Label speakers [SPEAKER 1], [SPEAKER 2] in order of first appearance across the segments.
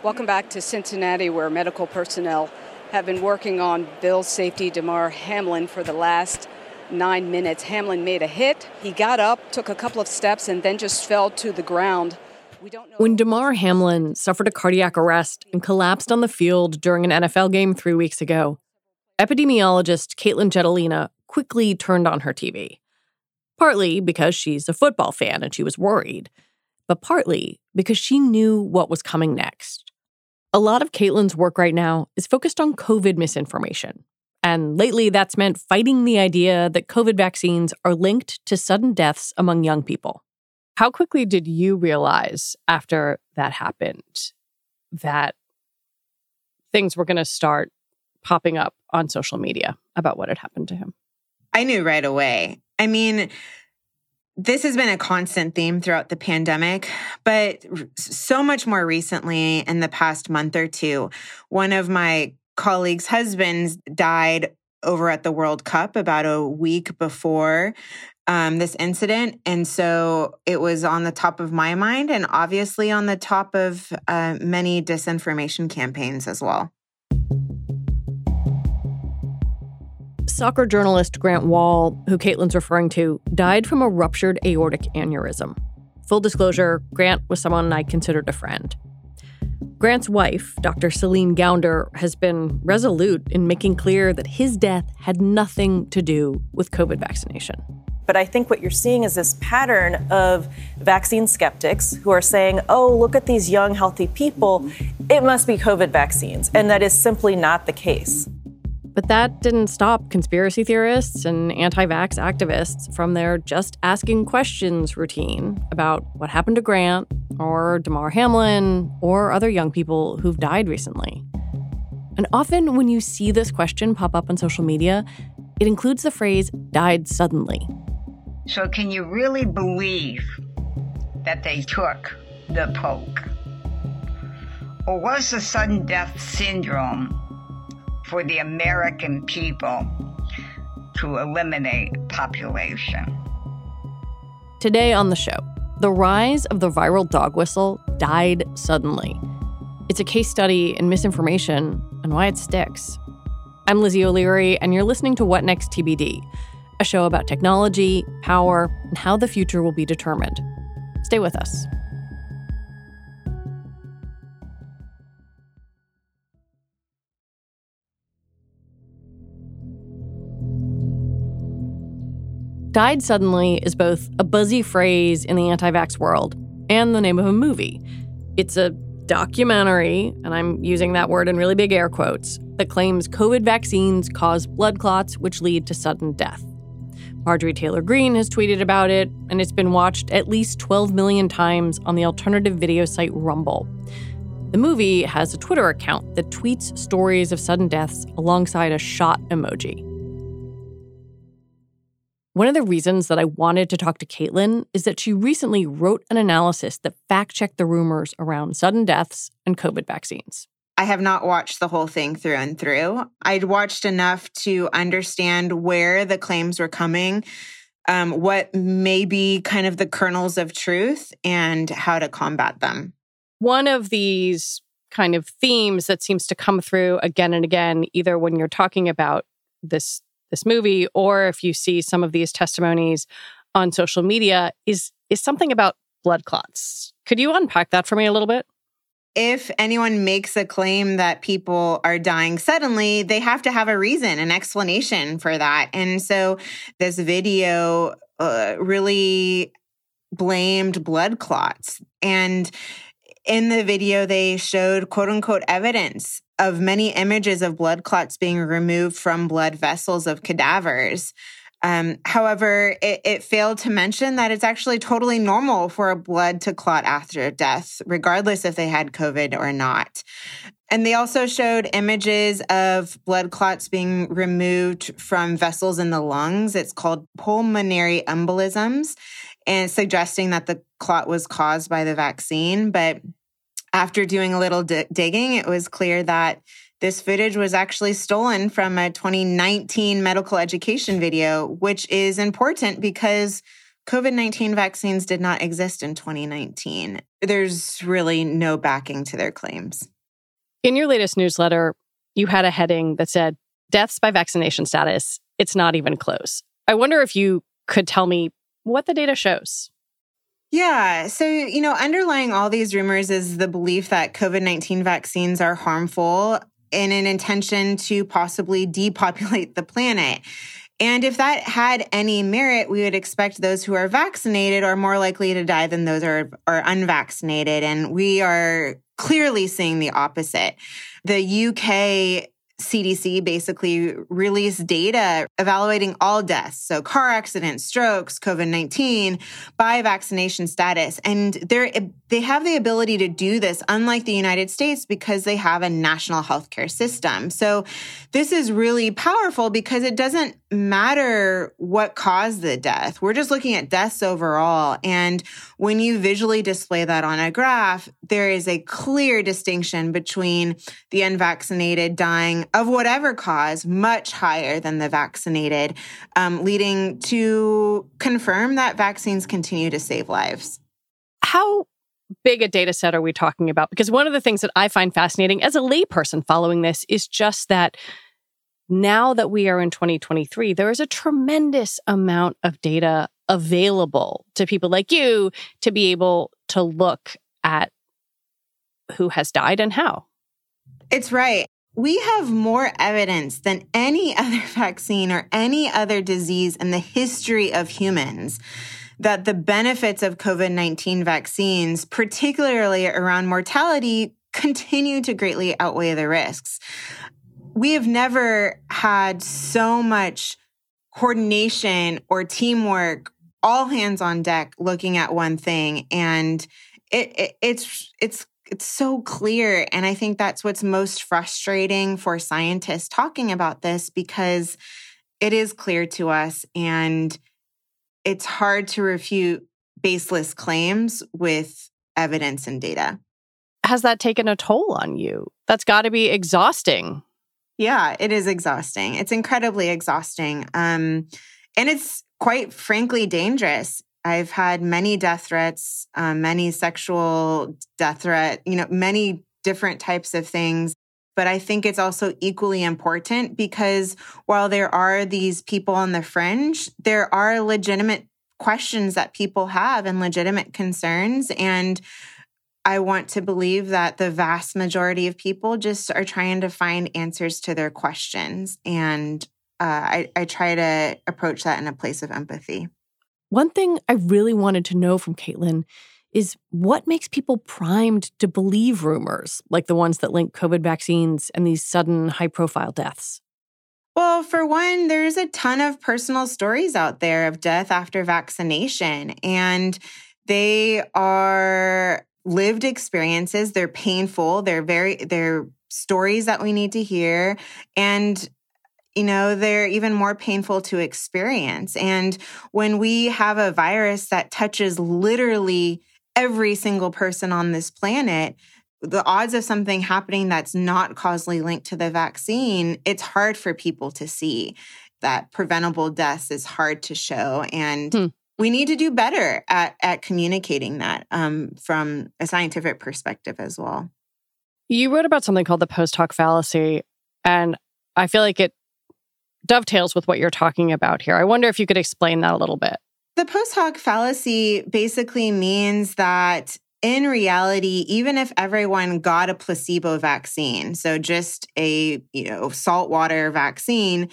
[SPEAKER 1] Welcome back to Cincinnati, where medical personnel have been working on Bills safety Damar Hamlin for the last nine minutes. Hamlin made a hit. He got up, took a couple of steps, and then just fell to the ground.
[SPEAKER 2] When Damar Hamlin suffered a cardiac arrest and collapsed on the field during an NFL game three weeks ago, epidemiologist Katelyn Jetelina quickly turned on her TV. Partly because she's a football fan and she was worried, but partly because she knew what was coming next. A lot of Katelyn's work right now is focused on COVID misinformation. And lately, that's meant fighting the idea that COVID vaccines are linked to sudden deaths among young people. How quickly did you realize after that happened that things were going to start popping up on social media about what had happened to him?
[SPEAKER 3] I knew right away. I mean, this has been a constant theme throughout the pandemic, but so much more recently in the past month or two. One of my colleagues' husbands died over at the World Cup about a week before um, this incident. And so it was on the top of my mind and obviously on the top of uh, many disinformation campaigns as well.
[SPEAKER 2] Soccer journalist Grant Wahl, who Katelyn's referring to, died from a ruptured aortic aneurysm. Full disclosure, Grant was someone I considered a friend. Grant's wife, Dr. Celine Gounder, has been resolute in making clear that his death had nothing to do with COVID vaccination.
[SPEAKER 4] But I think what you're seeing is this pattern of vaccine skeptics who are saying, oh, look at these young, healthy people. It must be COVID vaccines. And that is simply not the case.
[SPEAKER 2] But that didn't stop conspiracy theorists and anti vax activists from their just asking questions routine about what happened to Grant or Damar Hamlin or other young people who've died recently. And often when you see this question pop up on social media, it includes the phrase died suddenly.
[SPEAKER 5] So, can you really believe that they took the poke? Or was the sudden death syndrome for the American people to eliminate population.
[SPEAKER 2] Today on the show, the rise of the viral dog whistle died suddenly. It's a case study in misinformation and why it sticks. I'm Lizzie O'Leary, and you're listening to What Next TBD, a show about technology, power, and how the future will be determined. Stay with us. Died Suddenly is both a buzzy phrase in the anti vax world and the name of a movie. It's a documentary, and I'm using that word in really big air quotes, that claims COVID vaccines cause blood clots which lead to sudden death. Marjorie Taylor Greene has tweeted about it, and it's been watched at least 12 million times on the alternative video site Rumble. The movie has a Twitter account that tweets stories of sudden deaths alongside a shot emoji. One of the reasons that I wanted to talk to Katelyn is that she recently wrote an analysis that fact checked the rumors around sudden deaths and COVID vaccines.
[SPEAKER 3] I have not watched the whole thing through and through. I'd watched enough to understand where the claims were coming, um, what may be kind of the kernels of truth, and how to combat them.
[SPEAKER 2] One of these kind of themes that seems to come through again and again, either when you're talking about this this movie or if you see some of these testimonies on social media is is something about blood clots. Could you unpack that for me a little bit?
[SPEAKER 3] If anyone makes a claim that people are dying suddenly, they have to have a reason, an explanation for that. And so this video uh, really blamed blood clots. And in the video, they showed quote unquote evidence of many images of blood clots being removed from blood vessels of cadavers. Um, however, it, it, failed to mention that it's actually totally normal for a blood to clot after death, regardless if they had COVID or not. And they also showed images of blood clots being removed from vessels in the lungs. It's called pulmonary embolisms, and suggesting that the clot was caused by the vaccine. But after doing a little d- digging, it was clear that this footage was actually stolen from a 2019 medical education video, which is important because COVID 19 vaccines did not exist in 2019. There's really no backing to their claims.
[SPEAKER 2] In your latest newsletter, you had a heading that said, Deaths by vaccination status, it's not even close. I wonder if you could tell me what the data shows.
[SPEAKER 3] Yeah. So, you know, underlying all these rumors is the belief that COVID 19 vaccines are harmful in an intention to possibly depopulate the planet. And if that had any merit, we would expect those who are vaccinated are more likely to die than those are, are unvaccinated. And we are clearly seeing the opposite. The UK CDC basically released data evaluating all deaths, so car accidents, strokes, COVID 19 by vaccination status. And they're, they have the ability to do this, unlike the United States, because they have a national healthcare system. So this is really powerful because it doesn't matter what caused the death. We're just looking at deaths overall. And when you visually display that on a graph, there is a clear distinction between the unvaccinated dying of whatever cause much higher than the vaccinated, um, leading to confirm that vaccines continue to save lives.
[SPEAKER 2] How big a data set are we talking about? Because one of the things that I find fascinating as a layperson following this is just that now that we are in 2023, there is a tremendous amount of data available to people like you to be able to look at who has died and how.
[SPEAKER 3] It's right we have more evidence than any other vaccine or any other disease in the history of humans that the benefits of COVID 19 vaccines, particularly around mortality, continue to greatly outweigh the risks. We have never had so much coordination or teamwork, all hands on deck looking at one thing. And it, it, it's, it's it's so clear and i think that's what's most frustrating for scientists talking about this because it is clear to us and it's hard to refute baseless claims with evidence and data.
[SPEAKER 2] Has that taken a toll on you? That's got to be exhausting.
[SPEAKER 3] Yeah it is exhausting. It's incredibly exhausting um, and it's quite frankly dangerous. I've had many death threats, um, many sexual death threat, you know, many different types of things. But I think it's also equally important because while there are these people on the fringe, there are legitimate questions that people have and legitimate concerns. And I want to believe that the vast majority of people just are trying to find answers to their questions. And uh, I, I try to approach that in a place of empathy.
[SPEAKER 2] One thing I really wanted to know from Katelyn is what makes people primed to believe rumors like the ones that link COVID vaccines and these sudden high profile deaths?
[SPEAKER 3] Well, for one, there's a ton of personal stories out there of death after vaccination, and they are lived experiences. They're painful. They're very, they're stories that we need to hear. And you know, they're even more painful to experience. And when we have a virus that touches literally every single person on this planet, the odds of something happening that's not causally linked to the vaccine, it's hard for people to see. That preventable deaths is hard to show. And hmm. we need to do better at, at communicating that um, from a scientific perspective as well.
[SPEAKER 2] You wrote about something called the post hoc fallacy. And I feel like it dovetails with what you're talking about here. I wonder if you could explain that a little bit.
[SPEAKER 3] The post hoc fallacy basically means that in reality, even if everyone got a placebo vaccine, so just a, you know, saltwater vaccine,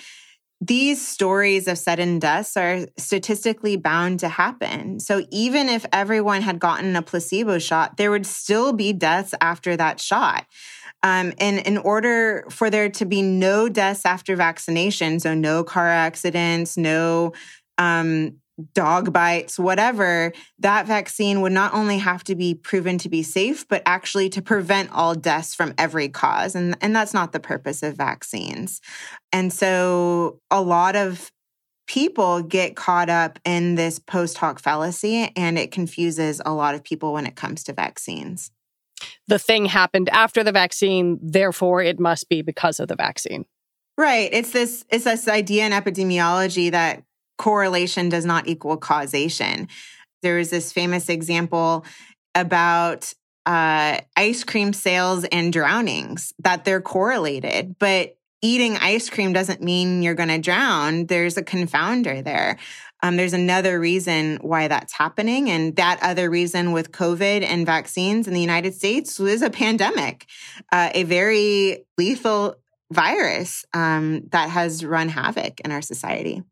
[SPEAKER 3] these stories of sudden deaths are statistically bound to happen. So even if everyone had gotten a placebo shot, there would still be deaths after that shot. Um, and in order for there to be no deaths after vaccination, so no car accidents, no um, dog bites, whatever, that vaccine would not only have to be proven to be safe, but actually to prevent all deaths from every cause. And, and that's not the purpose of vaccines. And so a lot of people get caught up in this post hoc fallacy, and it confuses a lot of people when it comes to vaccines
[SPEAKER 2] the thing happened after the vaccine, therefore it must be because of the vaccine.
[SPEAKER 3] Right. It's this it's this idea in epidemiology that correlation does not equal causation. There is this famous example about uh, ice cream sales and drownings, that they're correlated. But eating ice cream doesn't mean you're going to drown. There's a confounder there. Um, there's another reason why that's happening. And that other reason with COVID and vaccines in the United States was a pandemic, uh, a very lethal virus um, that has run havoc in our society.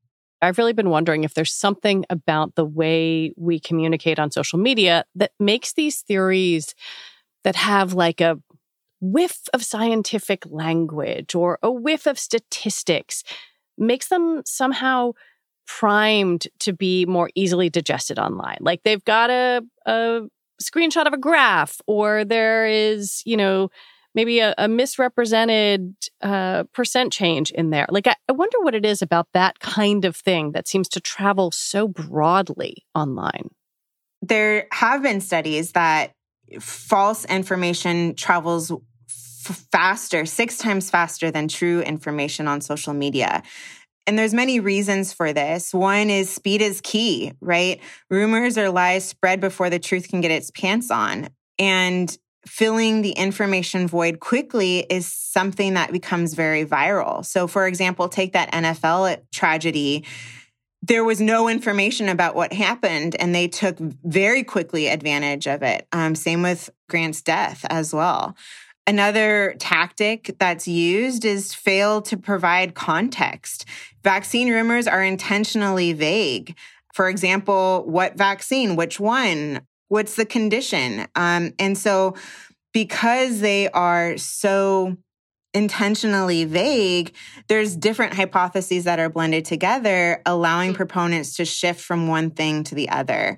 [SPEAKER 2] I've really been wondering if there's something about the way we communicate on social media that makes these theories that have like a whiff of scientific language or a whiff of statistics makes them somehow primed to be more easily digested online. Like they've got a, a screenshot of a graph, or there is, you know, maybe a, a misrepresented uh, percent change in there. Like, I, I wonder what it is about that kind of thing that seems to travel so broadly online.
[SPEAKER 3] There have been studies that false information travels f- faster, six times faster than true information on social media. And there's many reasons for this. One is speed is key, right? Rumors or lies spread before the truth can get its pants on. And filling the information void quickly is something that becomes very viral. So, for example, take that NFL tragedy. There was no information about what happened, and they took very quickly advantage of it. Um, same with Grant's death as well. Another tactic that's used is fail to provide context. Vaccine rumors are intentionally vague. For example, what vaccine, which one, what's the condition? Um, and so, because they are so intentionally vague, there's different hypotheses that are blended together, allowing hmm. proponents to shift from one thing to the other.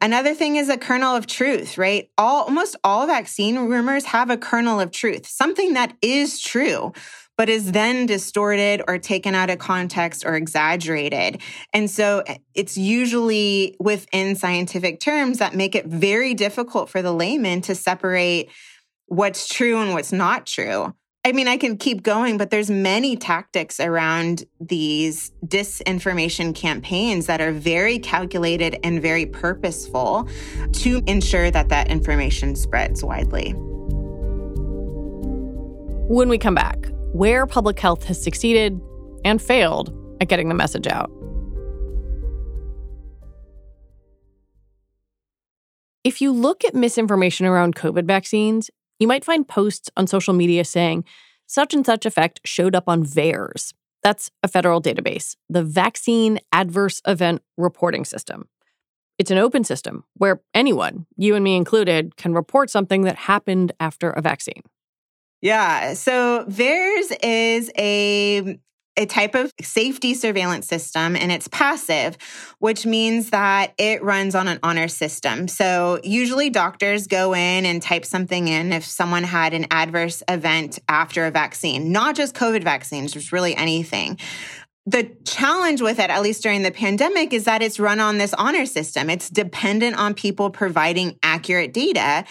[SPEAKER 3] Another thing is a kernel of truth, right? All, almost all vaccine rumors have a kernel of truth, something that is true, but is then distorted or taken out of context or exaggerated. And so eh, it's usually within scientific terms that make it very difficult for the layman to separate what's true and what's not true. I mean, I can keep going, but there's many tactics around these disinformation campaigns that are very calculated and very purposeful to ensure that that information spreads widely.
[SPEAKER 2] When we come back, where public health has succeeded and failed at getting the message out. If you look at misinformation around COVID vaccines, you might find posts on social media saying such and such effect showed up on VAERS. That's a federal database, the Vaccine Adverse Event Reporting System. It's an open system where anyone, you and me included, can report something that happened after a vaccine.
[SPEAKER 3] Yeah. So VAERS is a a type of safety surveillance system and it's passive, which means that it runs on an honor system. So usually doctors go in and type something in if someone had an adverse event after a vaccine, not just COVID vaccines, just really anything. The challenge with it, at least during the pandemic, is that it's run on this honor system. It's dependent on people providing accurate data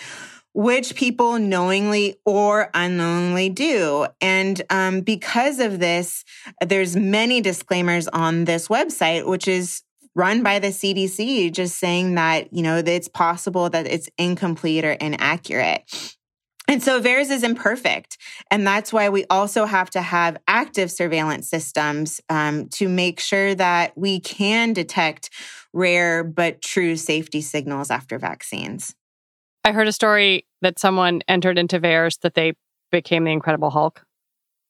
[SPEAKER 3] which people knowingly or unknowingly do. And um, because of this, there's many disclaimers on this website, which is run by the CDC, just saying that, you know, that it's possible that it's incomplete or inaccurate. And so VAERS is imperfect. And that's why we also have to have active surveillance systems um, to make sure that we can detect rare but true safety signals after vaccines.
[SPEAKER 2] I heard a story that someone entered into VAERS that they became the Incredible Hulk.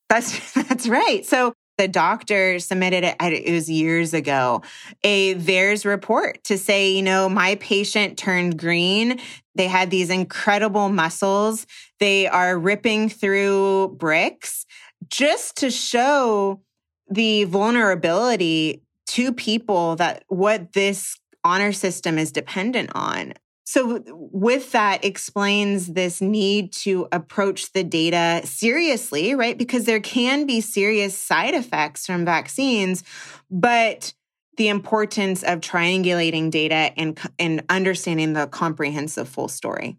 [SPEAKER 3] That's that's right. So the doctor submitted it, it was years ago, a VAERS report to say, you know, my patient turned green. They had these incredible muscles. They are ripping through bricks just to show the vulnerability to people that what this honor system is dependent on. So, with that, explains this need to approach the data seriously, right? Because there can be serious side effects from vaccines, but the importance of triangulating data and, and understanding the comprehensive full story.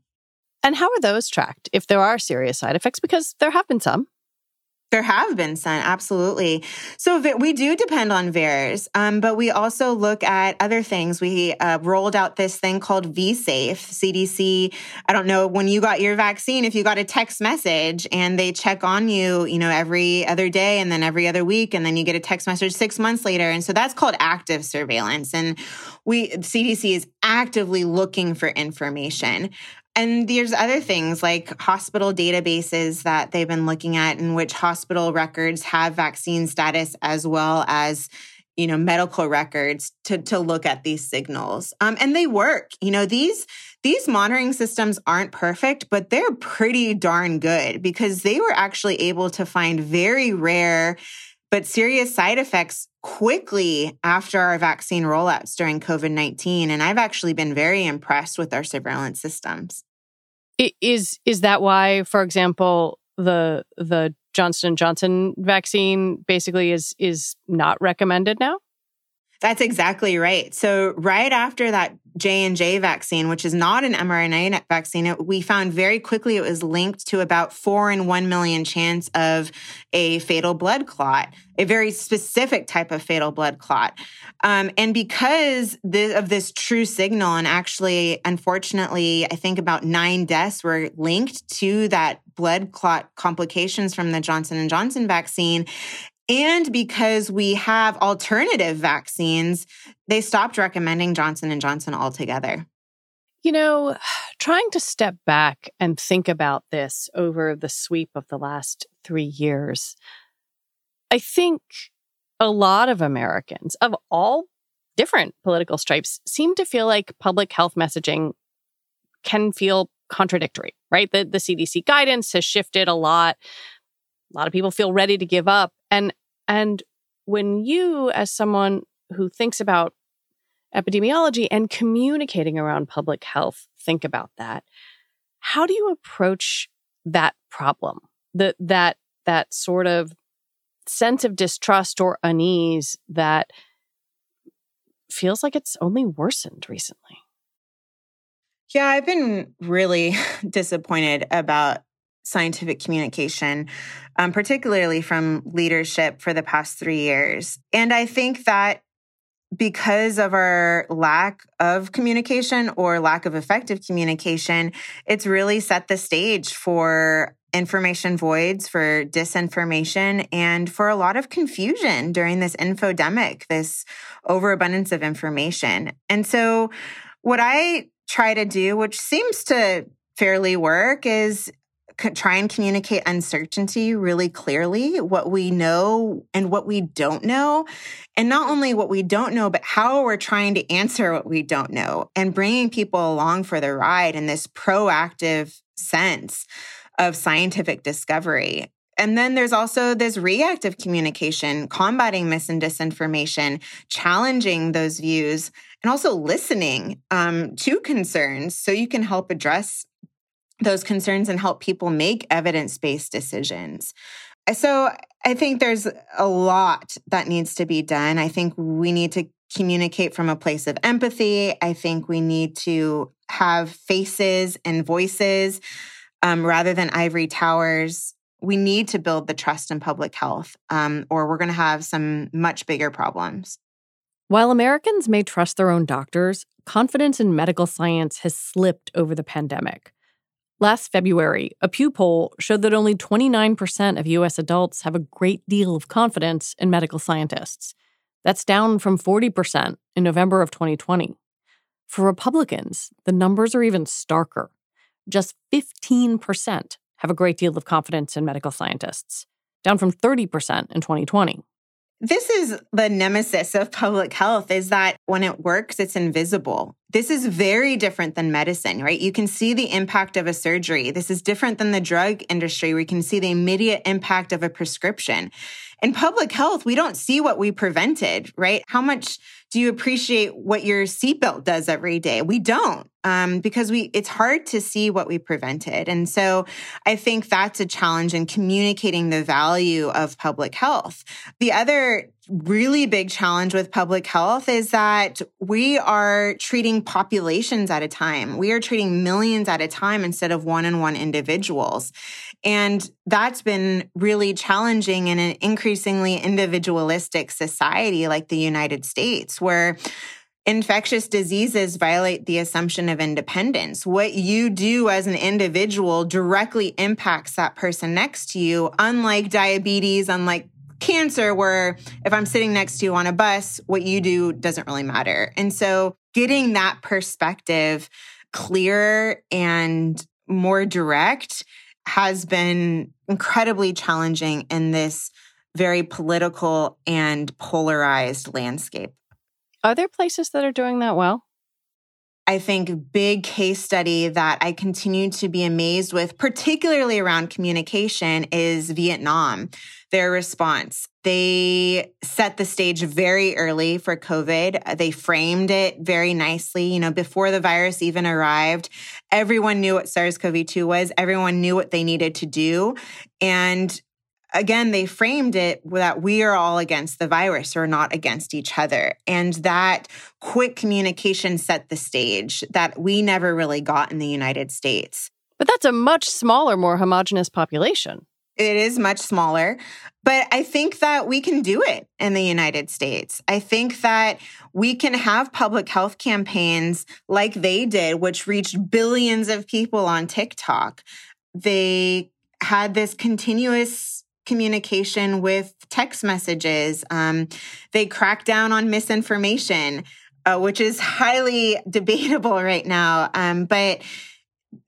[SPEAKER 2] And how are those tracked if there are serious side effects? Because there have been some.
[SPEAKER 3] There have been some, absolutely. So we do depend on VAERS, um, but we also look at other things. We uh, rolled out this thing called VSafe. CDC, I don't know when you got your vaccine, if you got a text message and they check on you, you know, every other day and then every other week, and then you get a text message six months later. And so that's called active surveillance. And we, CDC is actively looking for information. And there's other things like hospital databases that they've been looking at in which hospital records have vaccine status as well as you know medical records to to look at these signals. Um, and they work. You know these these monitoring systems aren't perfect but they're pretty darn good because they were actually able to find very rare but serious side effects quickly after our vaccine rollouts during COVID 19. And I've actually been very impressed with our surveillance systems.
[SPEAKER 2] Is is that why, for example, the the Johnson Johnson vaccine basically is is not recommended now?
[SPEAKER 3] That's exactly right. So right after that J&J vaccine, which is not an mRNA vaccine, we found very quickly it was linked to about 4 in 1 million chance of a fatal blood clot, a very specific type of fatal blood clot. Um, and because the, of this true signal, and actually, unfortunately, I think about nine deaths were linked to that blood clot complications from the Johnson & Johnson vaccine, and because we have alternative vaccines, they stopped recommending Johnson & Johnson altogether.
[SPEAKER 2] You know, trying to step back and think about this over the sweep of the last 3 years. I think a lot of Americans of all different political stripes seem to feel like public health messaging can feel contradictory, right? The, the CDC guidance has shifted a lot. A lot of people feel ready to give up. And and when you, as someone who thinks about epidemiology and communicating around public health, think about that, how do you approach that problem? That that that sort of sense of distrust or unease that feels like it's only worsened recently.
[SPEAKER 3] Yeah, I've been really disappointed about scientific communication, um, particularly from leadership for the past three years. And I think that because of our lack of communication or lack of effective communication, it's really set the stage for information voids, for disinformation, and for a lot of confusion during this infodemic, this overabundance of information. And so, what I try to do, which seems to fairly work, is try and communicate uncertainty really clearly, what we know and what we don't know. And not only what we don't know, but how we're trying to answer what we don't know and bringing people along for the ride in this proactive sense of scientific discovery. And then there's also this reactive communication, combating mis and disinformation, challenging those views, and also listening um, to concerns so you can help address those concerns and help people make evidence based decisions. So I think there's a lot that needs to be done. I think we need to communicate from a place of empathy. I think we need to have faces and voices um, rather than ivory towers. We need to build the trust in public health, um, or we're going to have some much bigger problems.
[SPEAKER 2] While Americans may trust their own doctors, confidence in medical science has slipped over the pandemic. Last February, a Pew poll showed that only 29% of U.S. adults have a great deal of confidence in medical scientists. That's down from 40% in November of 2020. For Republicans, the numbers are even starker. Just 15% have a great deal of confidence in medical scientists, down from 30% in 2020.
[SPEAKER 3] This is the nemesis of public health is that when it works, it's invisible. This is very different than medicine, right? You can see the impact of a surgery. This is different than the drug industry where you can see the immediate impact of a prescription. In public health, we don't see what we prevented, right? How much do you appreciate what your seatbelt does every day? We don't, um, because we it's hard to see what we prevented, and so I think that's a challenge in communicating the value of public health. The other really big challenge with public health is that we are treating populations at a time. We are treating millions at a time instead of one on one individuals. And that's been really challenging in an increasingly individualistic society like the United States, where infectious diseases violate the assumption of independence. What you do as an individual directly impacts that person next to you, unlike diabetes, unlike cancer, where if I'm sitting next to you on a bus, what you do doesn't really matter. And so getting that perspective clearer and more direct has been incredibly challenging in this very political and polarized landscape.
[SPEAKER 2] Are there places that are doing that well?
[SPEAKER 3] I think big case study that I continue to be amazed with, particularly around communication, is Vietnam. Their response. They set the stage very early for COVID. Uh, they framed it very nicely. You know, before the virus even arrived, everyone knew what SARS CoV 2 was, everyone knew what they needed to do. And again, they framed it that we are all against the virus or not against each other. And that quick communication set the stage that we never really got in the United States.
[SPEAKER 2] But that's a much smaller, more homogenous population.
[SPEAKER 3] It is much smaller, but I think that we can do it in the United States. I think that we can have public health campaigns like they did, which reached billions of people on TikTok. They had this continuous communication with text messages. Um, they crack down on misinformation, uh, which is highly debatable right now. Um, but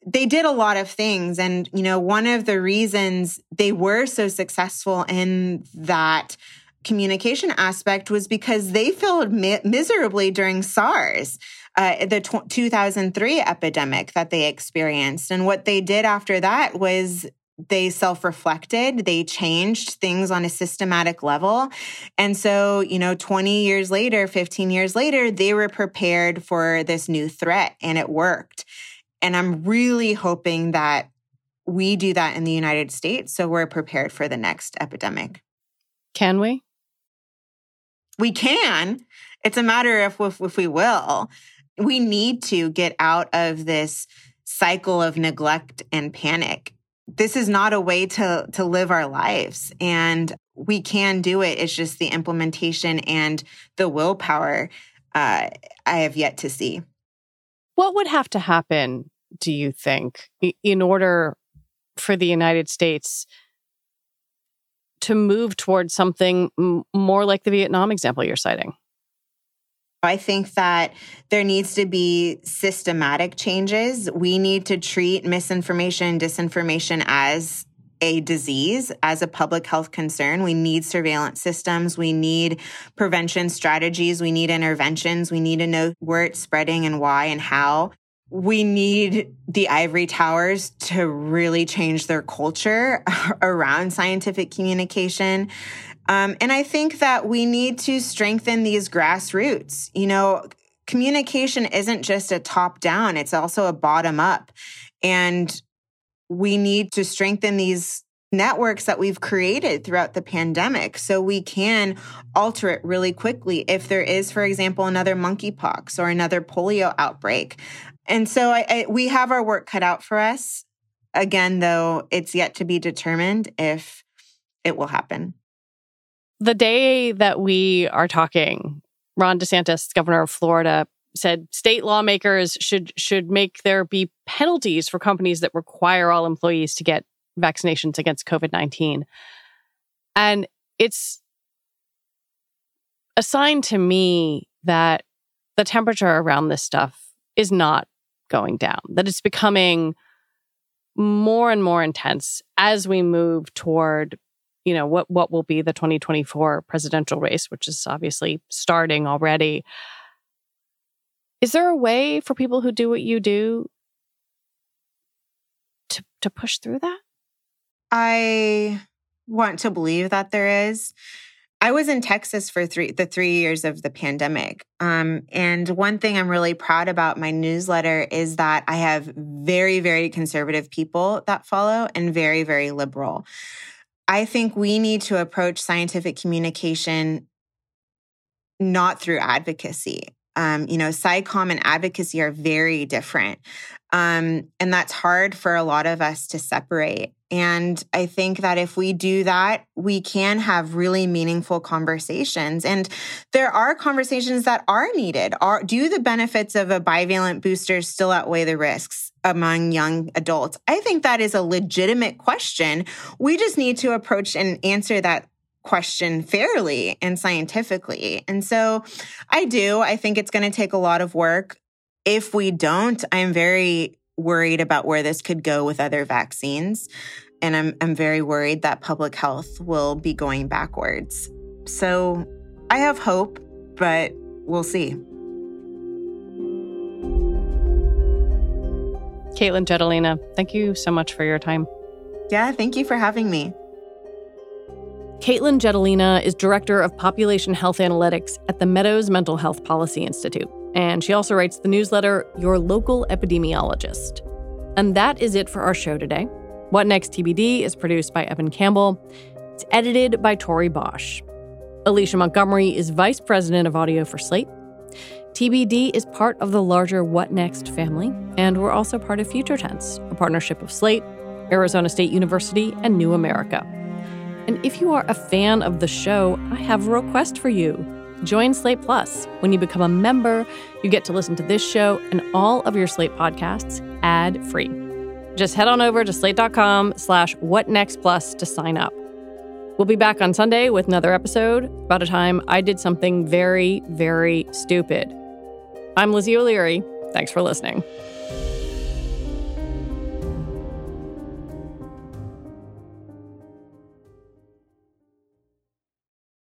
[SPEAKER 3] they did a lot of things. And, you know, one of the reasons they were so successful in that communication aspect was because they failed mi- miserably during SARS. Uh, the t- 2003 epidemic that they experienced. And what they did after that was they self reflected, they changed things on a systematic level. And so, you know, 20 years later, 15 years later, they were prepared for this new threat and it worked. And I'm really hoping that we do that in the United States so we're prepared for the next epidemic.
[SPEAKER 2] Can we?
[SPEAKER 3] We can. It's a matter of if, if we will. We need to get out of this cycle of neglect and panic this is not a way to to live our lives and we can do it it's just the implementation and the willpower uh, i have yet to see
[SPEAKER 2] what would have to happen do you think in order for the united states to move towards something more like the vietnam example you're citing
[SPEAKER 3] I think that there needs to be systematic changes. We need to treat misinformation, disinformation as a disease, as a public health concern. We need surveillance systems. We need prevention strategies. We need interventions. We need to know where it's spreading and why and how. We need the ivory towers to really change their culture around scientific communication. Um, and I think that we need to strengthen these grassroots. You know, communication isn't just a top down, it's also a bottom up. And we need to strengthen these networks that we've created throughout the pandemic so we can alter it really quickly if there is, for example, another monkeypox or another polio outbreak. And so I, I, we have our work cut out for us. Again, though, it's yet to be determined if it will happen
[SPEAKER 2] the day that we are talking, Ron DeSantis, governor of Florida, said state lawmakers should should make there be penalties for companies that require all employees to get vaccinations against COVID-19. And it's a sign to me that the temperature around this stuff is not going down, that it's becoming more and more intense as we move toward you know what what will be the 2024 presidential race which is obviously starting already is there a way for people who do what you do to to push through that
[SPEAKER 3] i want to believe that there is I was in Texas for three the three years of the pandemic. Um, and one thing I'm really proud about my newsletter is that I have very, very conservative people that follow and very, very liberal. I think we need to approach scientific communication not through advocacy. Um, you know, SciComm and advocacy are very different. Um, and that's hard for a lot of us to separate. And I think that if we do that, we can have really meaningful conversations. And there are conversations that are needed. Are, do the benefits of a bivalent booster still outweigh the risks among young adults? I think that is a legitimate question. We just need to approach and answer that question fairly and scientifically. And so I do. I think it's going to take a lot of work. If we don't, I'm very worried about where this could go with other vaccines. And I'm, I'm very worried that public health will be going backwards. So I have hope, but we'll see.
[SPEAKER 2] Katelyn Jetelina, thank you so much for your time.
[SPEAKER 3] Yeah, thank you for having me.
[SPEAKER 2] Katelyn Jetelina is Director of Population Health Analytics at the Meadows Mental Health Policy Institute, and she also writes the newsletter Your Local Epidemiologist. And that is it for our show today. What Next TBD is produced by Evan Campbell. It's edited by Tori Bosch. Alicia Montgomery is Vice President of Audio for Slate. TBD is part of the larger What Next family, and we're also part of Future Tense, a partnership of Slate, Arizona State University, and New America. And if you are a fan of the show, I have a request for you. Join Slate Plus. When you become a member, you get to listen to this show and all of your Slate podcasts ad-free. Just head on over to slate.com slash whatnextplus to sign up. We'll be back on Sunday with another episode about a time I did something very, very stupid. I'm Lizzie O'Leary. Thanks for listening.